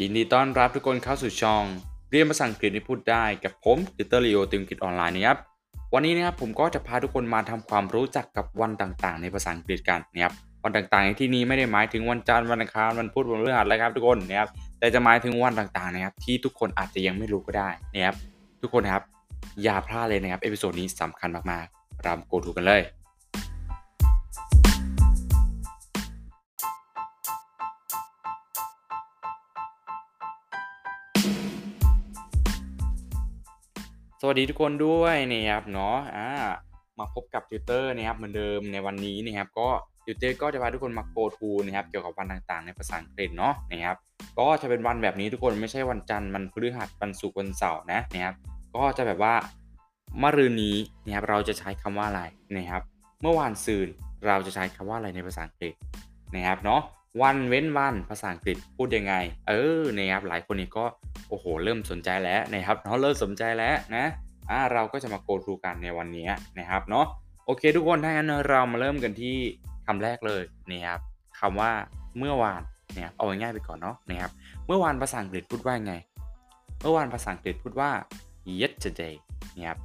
ยินดีต้อนรับทุกคนเข้าสู่ช่อง เรียนภาษาอังกฤษที่พูดได้กับผมติวเตอร์ลีโอติมกิจออนไลน์นะครับวันนี้นะครับผมก็จะพาทุกคนมาทำความรู้จักกับวันต่างๆ ในภาษาอังกฤษกันนะครับวันต่างๆในที่นี้ไม่ได้หมายถึงวันจันทร์วันอังคารวันพุธวันพฤหัสอะไรครับทุกคนนะครับแต่จะหมายถึงวันต่างๆนะครับที่ทุกคนอาจจะยังไม่รู้ก็ได้นะครับทุกคนครับอย่าพลาดเลยนะครับ episode นี้สำคัญมากๆ let's go ดูกันเลย สวัสดีทุกคนด้วยนะครับเนาะอ่ามาพบกับติวเตอร์นะครับเหมือนเดิมในวันนี้นะครับก็ติวเตอร์ก็จะพาทุกคนมา go through นะครับเกี่ยวกับวันต่างๆ ในภาษาอังกฤษเนาะนะครับก็จะเป็นวันแบบนี้ทุกคนไม่ใช่วันจันทร์วันพฤหัสวันศุกร์วันเสาร์นะนะครับก็จะแบบว่ามะรืนนี้นะครับเราจะใช้คำว่าอะไรนะครับ เมื่อวานซืนเราจะใช้คำว่าอะไรในภาษาอังกฤษนะครับเนาะวันเว้นวันภาษาอังกฤษพูดยังไง เออนะครับหลายคนนี่ก็โอ้โหเริ่มสนใจแล้วนะครับเนาะเริ่มสนใจแล้วนะ อ่าเราก็จะมาโกทูกันในวันนี้นะครับเนาะโอเค ทุกคนถ้างั้นเรามาเริ่มกันที่คำแรกเลยนะครับคำว่าเมื่อวานเนี่ยเอาง่ายๆไปก่อนเนาะนะครับเมื่อวานภาษาอังกฤษพูดว่าไง เมื่อวานภาษาอังกฤษพูดว่า yesterday นะครับ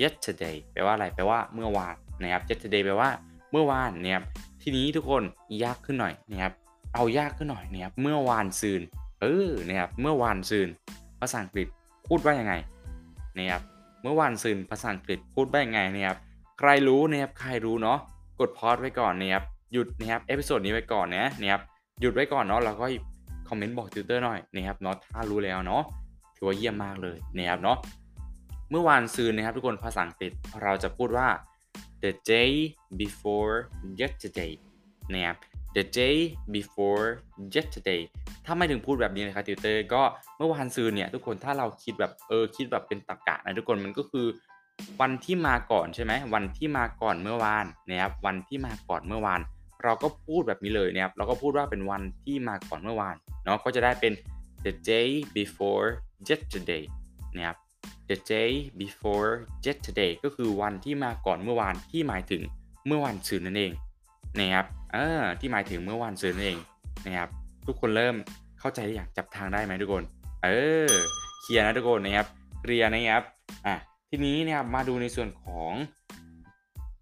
yesterday แปลว่าอะไรแปลว่าเมื่อวานนะครับ yesterday แปลว่าเมื่อวานนะครับทีนี้ทุกคนยากขึ้นหน่อยนะครับเอายากขึ้นหน่อยนะครับเเมื่อวานซืนเออนะครับเมื่อวานซืนภาษาอังกฤษพูดว่ายังไงนะครับ มื่อวานซืนภาษาอังกฤษพูดว่ายังไงนะครับใครรู้นะครับใครรู้เนาะกด pause ไว้ก่อนนะครับหยุดนะครับ episode นี้ไว้ก่อนนะนะครับหยุดไว้ก่อนเนาะแล้วก็คอมเมนต์บอกติวเตอร์หน่อยนะครับเนาะถ้ารู้แล้วเนาะถือว่าเยี่ยมมากเลยนะครับเนาะเมื่อวานซืนนะครับทุกคนภาษาอังกฤษเราจะพูดว่า the day before yesterday นะครับ the day before yesterday ถ้าไม่ถึงพูดแบบนี้นะครับติวเตอร์ก็เมื่อวานซืนเนี่ยทุกคนถ้าเราคิดแบบเออคิดแบบเป็นตรรกะนะทุกคนมันก็คือวันที่มาก่อนใช่ไหมวันที่มาก่อนเมื่อวานนะครับวันที่มาก่อนเมื่อวาน เราก็พูดแบบนี้เลยนะครับเราก็พูดว่าเป็นวันที่มาก่อนเมื่อวานเนาะก็จะได้เป็น the day before yesterday นะครับ the day before yesterday ก็คือวันที่มาก่อนเมื่อวานที่หมายถึงเมื่อวันซืนนั่นเองนะครับ เออที่หมายถึงเมื่อวันซืนนั่นเองนะครับ ทุกคนเริ่มเข้าใจอย่างจับทางได้ไหมทุกคน เออเคลียร์นะทุกคนนะครับเคลียร์นะครับอะทีนี้นะครับมาดูในส่วนของ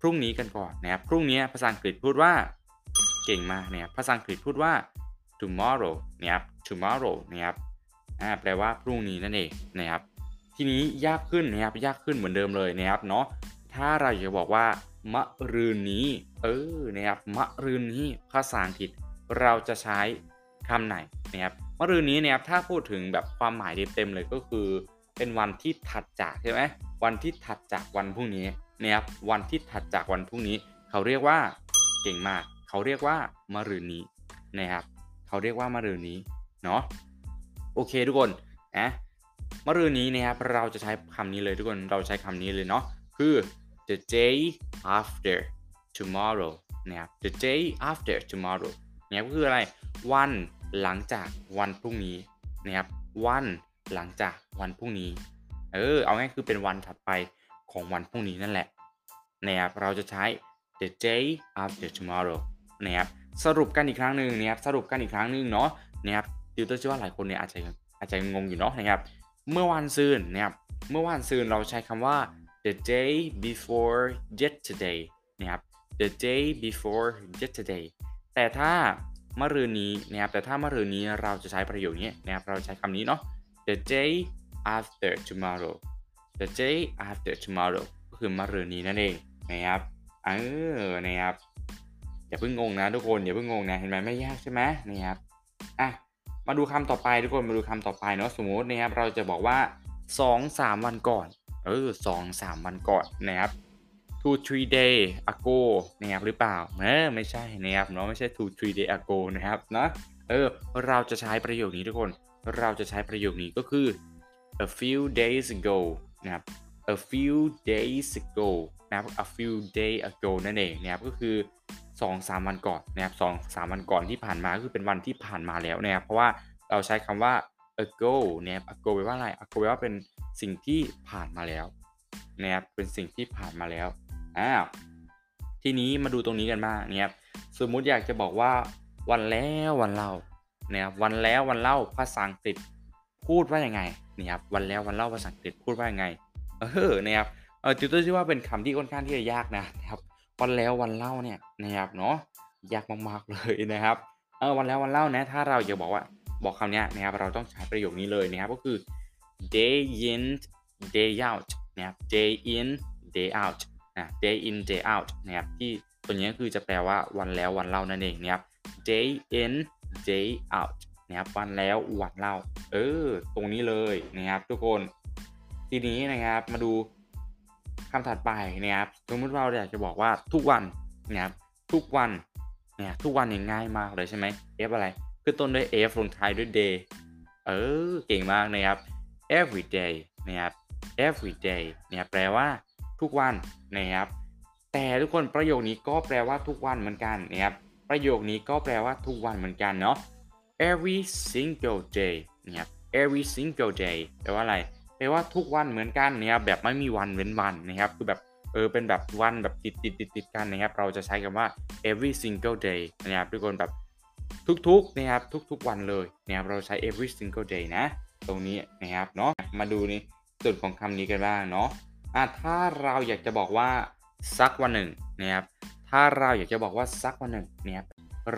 พรุ่งนี้กันก่อนนะครับพรุ่งนี้ภาษาอังกฤษพูดว่าเก่งมากนะครับภาษาอังกฤษพูดว่า tomorrow นะครับ tomorrow นะครับอ่าแปลว่าพรุ่งนี้นั่นเองนะครับ ทีนี้ยากขึ้นนะครับยากขึ้นเหมือนเดิมเลยนะครับเนาะถ้าเราอยากจะบอกว่า มะรืนนี้ เออนะครับมะรืนนี้ภาษาอังกฤษเราจะใช้คำไหนนะครับมะรืนนี้นะครับถ้าพูดถึงแบบความหมายเต็มๆเลยก็คือ เป็นวันที่ถัดจากใช่ไหมวันที่ถัดจากวันพรุ่งนี้นะครับวันที่ถัดจากวันพรุ่งนี้ เขาเรียกว่าเก่งมาก เขาเรียกว่ามะรืนนี้นะครับเขาเรียกว่ามะรืนนี้เนาะโอเคทุกคนนะมะรืนนี้นะครับเราจะใช้คำนี้เลยทุกคนเราใช้คำนี้เลยเนาะคือ the day after tomorrow นะครับ the day after tomorrow เนี่ยก็คืออะไร วันหลังจากวันพรุ่งนี้นะครับ วันหลังจากวันพรุ่งนี้ เออ เอาง่ายคือเป็นวันถัดไปของวันพรุ่งนี้นั่นแหละนะครับ เราจะใช้ the day after tomorrow นะครับ สรุปกันอีกครั้งหนึ่งนะครับ สรุปกันอีกครั้งหนึ่งเนาะ นะครับติวเตอร์เชื่อว่าหลายคนเนี่ยอาจจะอาจจะงงอยู่เนาะนะครับ เมื่อวันซืนนะครับ เมื่อวันซืนเราใช้คำว่า the day before yesterday นะครับ the day before yesterday แต่ถ้ามะรืนนี้นะครับแต่ถ้ามะรืนนี้เราจะใช้ประโยคนี้นะครับเราใช้คำนี้เนาะ the day after tomorrow the day after tomorrow ก็คือมะรืนนี้นั่นเองนะครับเออนะครับอย่าเพิ่งงงนะทุกคนอย่าเพิ่งงงนะเห็นไหมไม่ยากใช่ไหมนะครับอะมาดูคำต่อไปทุกคนมาดูคำต่อไปเนาะสมมตินะครับเราจะบอกว่า 2-3 วันก่อน เออสองสามวันก่อนนะครับ two three day ago นะครับหรือเปล่าเออไม่ใช่นะครับเนาะไม่ใช่ two three day ago นะครับนะเออเราจะใช้ประโยคนี้ทุกคน เราจะใช้ประโยคนี้ก็คือ a few days ago นะครับ a few days ago นะครับ a few day ago นั่นเองนะครับก็คือ2-3วันก่อนนะครับ2-3วันก่อนที่ผ่านมาคือเป็นวันที่ผ่านมาแล้วนะครับเพราะว่าเราใช้คำว่า ago นะครับ ago แปลว่าอะไร ago แปลว่าเป็นสิ่งที่ผ่านมาแล้วนะครับเป็นสิ่งที่ผ่านมาแล้วอ้าวทีนี้มาดูตรงนี้กันบ้างนะครับสมมุติอยากจะบอกว่า วันแล้ววันเล่านะครับวันแล้ววันเล่าภาษาอังกฤษพูดว่ายังไงนี่ครับวันแล้ววันเล่าภาษาอังกฤษพูดว่ายังไงเออนะครับเออติวเตอร์คิดว่าเป็นคำที่ค่อนข้างที่จะยากนะนะครับวันแล้ววันเล่าเนี่ยนะครับเนาะยากมากๆเลยนะครับเออวันแล้ววันเล่านะถ้าเราอยากบอกว่า บอกคำนี้นะครับ เราต้องใช้ประโยคนี้เลยนะครับ ก็คือ day in day out นะครับ day in day out นะ day in day out นะครับ ที่ตัวนี้คือจะแปลว่าวันแล้ววันเล่านั่นเองนะครับ day in day out นะครับ วันแล้ววันเล่า เออ ตรงนี้เลยนะครับ ทุกคน ทีนี้นะครับ มาดูคำถัดไปนะครับ สมมติเราอยากจะบอกว่าทุกวันนะครับ ทุกวันเนี่ยทุกวันเนี่ยง่ายมากเลยใช่ไหม F อะไร ขึ้นต้นด้วย F ลงท้ายด้วย day เออ เก่งมากนะครับ every day นะครับ every day เนี่ยแปลว่าทุกวันนะครับ แต่ทุกคนประโยคนี้ก็แปลว่าทุกวันเหมือนกันนะครับ ประโยคนี้ก็แปลว่าทุกวันเหมือนกันเนาะ every single day นะครับ every single day แปลว่าอะไร แปลว่าทุกวันเหมือนกันนะครับ แบบไม่มีวันเว้นวันนะครับ คือแบบเออเป็นแบบวันแบบติดติดติดติดกันนะครับ เราจะใช้คำว่า every single day นะครับทุกคนแบบ ทุกๆนะครับทุกๆวันเลยนะครับเราใช้ every single day นะ ตรงนี้นะครับเนาะมาดูในส่วนของคำนี้กันบ้างเนาะอะถ้าเราอยากจะบอกว่าสักวันหนึ่งนะครับถ้าเราอยากจะบอกว่าสักวันหนึ่งนะครับ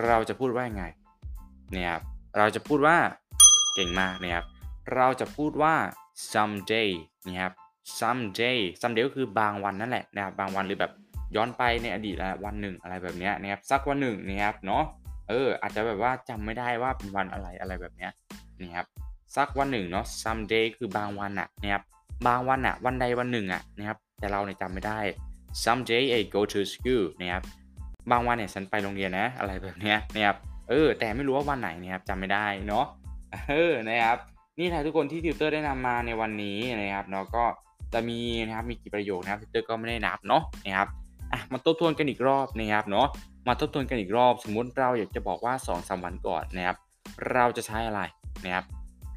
เราจะพูดว่ายังไงนะครับเราจะพูดว่าเก่งมากนะครับเราจะพูดว่า someday นะครับ someday someday ก็คือบางวันนั่นแหละนะครับบางวันหรือแบบย้อนไปในอดีตวันหนึ่งอะไรแบบนี้นะครับสักวันหนึ่งนะครับเนาะ เออ อาจจะแบบว่าจำไม่ได้ว่าเป็นวันอะไรอะไรแบบเนี้ยนะครับสักวันหนึ่งเนาะ someday คือบางวันอะนะครับบางวันอะวันใดวันหนึ่งอะนะครับแต่เราเนี่ยจำไม่ได้ someday I go to school นะครับบางวันเนี่ยฉันไปโรงเรียนนะ อะไรแบบเนี้ยนะครับเออ แต่ไม่รู้ว่าวันไหนนะครับจำไม่ได้เนาะเออนะครับนี่แหละทุกคนที่ติวเตอร์ได้นำมาในวันนี้นะครับเนาะก็จะมีนะครับมีกี่ประโยคนะครับติวเตอร์ก็ไม่ได้นับเนาะนะครับอะมาทบทวนกันอีกรอบนะครับเนาะ มาทบทวนกันอีกรอบ สมมุติเราอยากจะบอกว่า2อสวันก่อนนะครับเราจะใช้อะไรนะครับ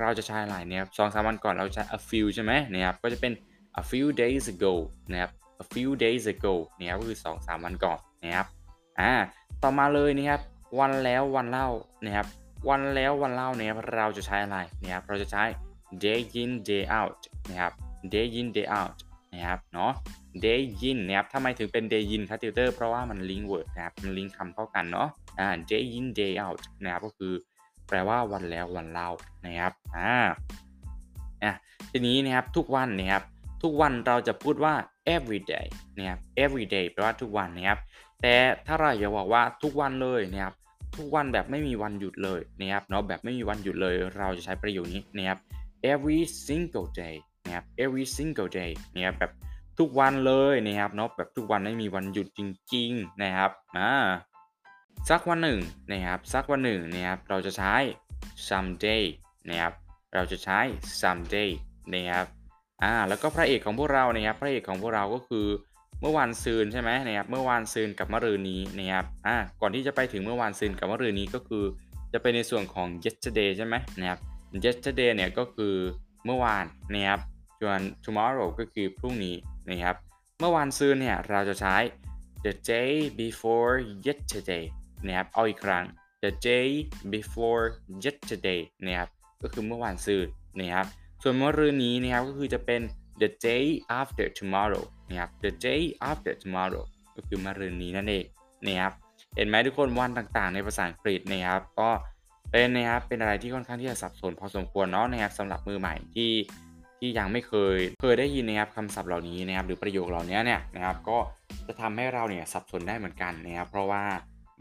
เราจะใช้อะไรนะครับสองสามวันก่อนเราใช้ a few ใช่ไหมนะครับก็จะเป็น a few days ago นะครับ a few days ago นะครับก็คือ2อสวันก่อนนะครับอ่าต่อมาเลยนะครับวันแล้ววันเล่านะครับวันแล้ววันเล่าเนี่ยเราจะใช้อะไรนะครับเราจะใช้ day in day out นะครับ day in day out นะครับเนาะ day in นะครับทำไมถึงเป็น day in ครับติวเตอร์เพราะว่ามัน link word นะครับมัน link คำเข้ากันเนาะอ่า day in day out นะครับก็คือแปลว่าวันแล้ววันเล่านะครับอ่าอะทีนี้นะครับทุกวันนะครับทุกวันเราจะพูดว่า every day นะครับ every day แปลว่าทุกวันนะครับ แต่ถ้าเราอยากบอกว่าทุกวันเลยนะครับ ทุกวันแบบไม่มีวันหยุดเลยนะครับเนาะแบบไม่มีวันหยุดเลย เราจะใช้ประโยคนี้นะครับ every single day นะครับ every single day นะครับแบบทุกวันเลยนะครับเนาะแบบทุกวันไม่มีวันหยุดจริง ๆ นะครับอ่าสักวันหนึ่งนะครับสักวันหนึ่งนะครับเราจะใช้ someday นะครับเราจะใช้ someday นะครับอ่าแล้วก็พระเอกของพวกเรานะครับพระเอกของพวกเราก็คือเมื่อวานซืนใช่ไหมนะครับเมื่อวานซืนกับมะรืนนี้นะครับอ่าก่อนที่จะไปถึงเมื่อวานซืนกับมะรืนนี้ก็คือ จะเป็นในส่วนของ yesterday ใช่ไหมนะครับ yesterday เนี่ยก็คือเมื่อวานนะครับ วน tomorrow ก็คือพรุ่งนี้นะครับ เมื่อวานซืนเนี่ยเราจะใช้ the day before yesterday นะครับ เอาอีกครั้ง the day before yesterday นะครับ ก็คือเมื่อวานซืนนะครับ ส่วนเมื่อรืนนี้นะครับก็คือจะเป็น the day after tomorrow นะครับ the day after tomorrow ก็คือมะรืนนี้นั่นเองนะครับ เห็นไหมทุกคนวันต่างๆ ในภาษาอังกฤษนะครับก็เป็นนะครับเป็นอะไรที่ค่อนข้างที่จะสับสนพอสมควรเนาะนะครับสำหรับมือใหม่ที่ ที่ยังไม่เคยเคยได้ยินนะครับคำศัพท์เหล่านี้นะครับหรือประโยคเหล่านี้เนี่ยนะครับก็จะทำให้เราเนี่ยสับสนได้เหมือนกันนะครับเพราะว่า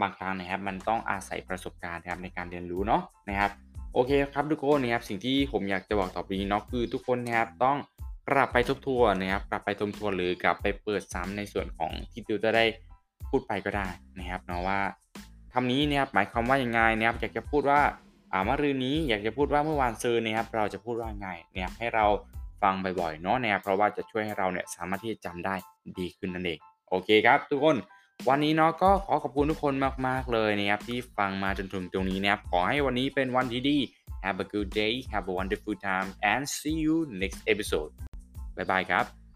บางครั้งนะครับมันต้องอาศัยประสบการณ์นะครับในการเรียนรู้เนาะนะครับโอเคครับทุกคนนะครับสิ่งที่ผมอยากจะบอกต่อไปนี้เนาะคือทุกคนนะครับต้องกลับไปทบทวนนะครับกลับไปทบทวนหรือกลับไปเปิดซ้ำในส่วนของที่ติวจะได้พูดไปก็ได้นะครับเนาะว่าคำนี้นะครับหมายความว่ายังไงนะครับอยากจะพูดว่า อาเมื่อรืนนี้อยากจะพูดว่าเมื่อวานซืนนะครับเราจะพูดว่าไงเนี่ยให้เราฟังบ่อยๆเนาะนะครับเพราะว่าจะช่วยให้เราเนี่ยสามารถที่จะจำได้ดีขึ้นนั่นเองโอเคครับทุกคนวันนี้เนาะก็ขอขอบคุณทุกคนมากๆเลยนะครับที่ฟังมาจนถึงตรงนี้นะครับขอให้วันนี้เป็นวันที่ดี Have a good day have a wonderful time and see you next episode บ๊ายบายครับ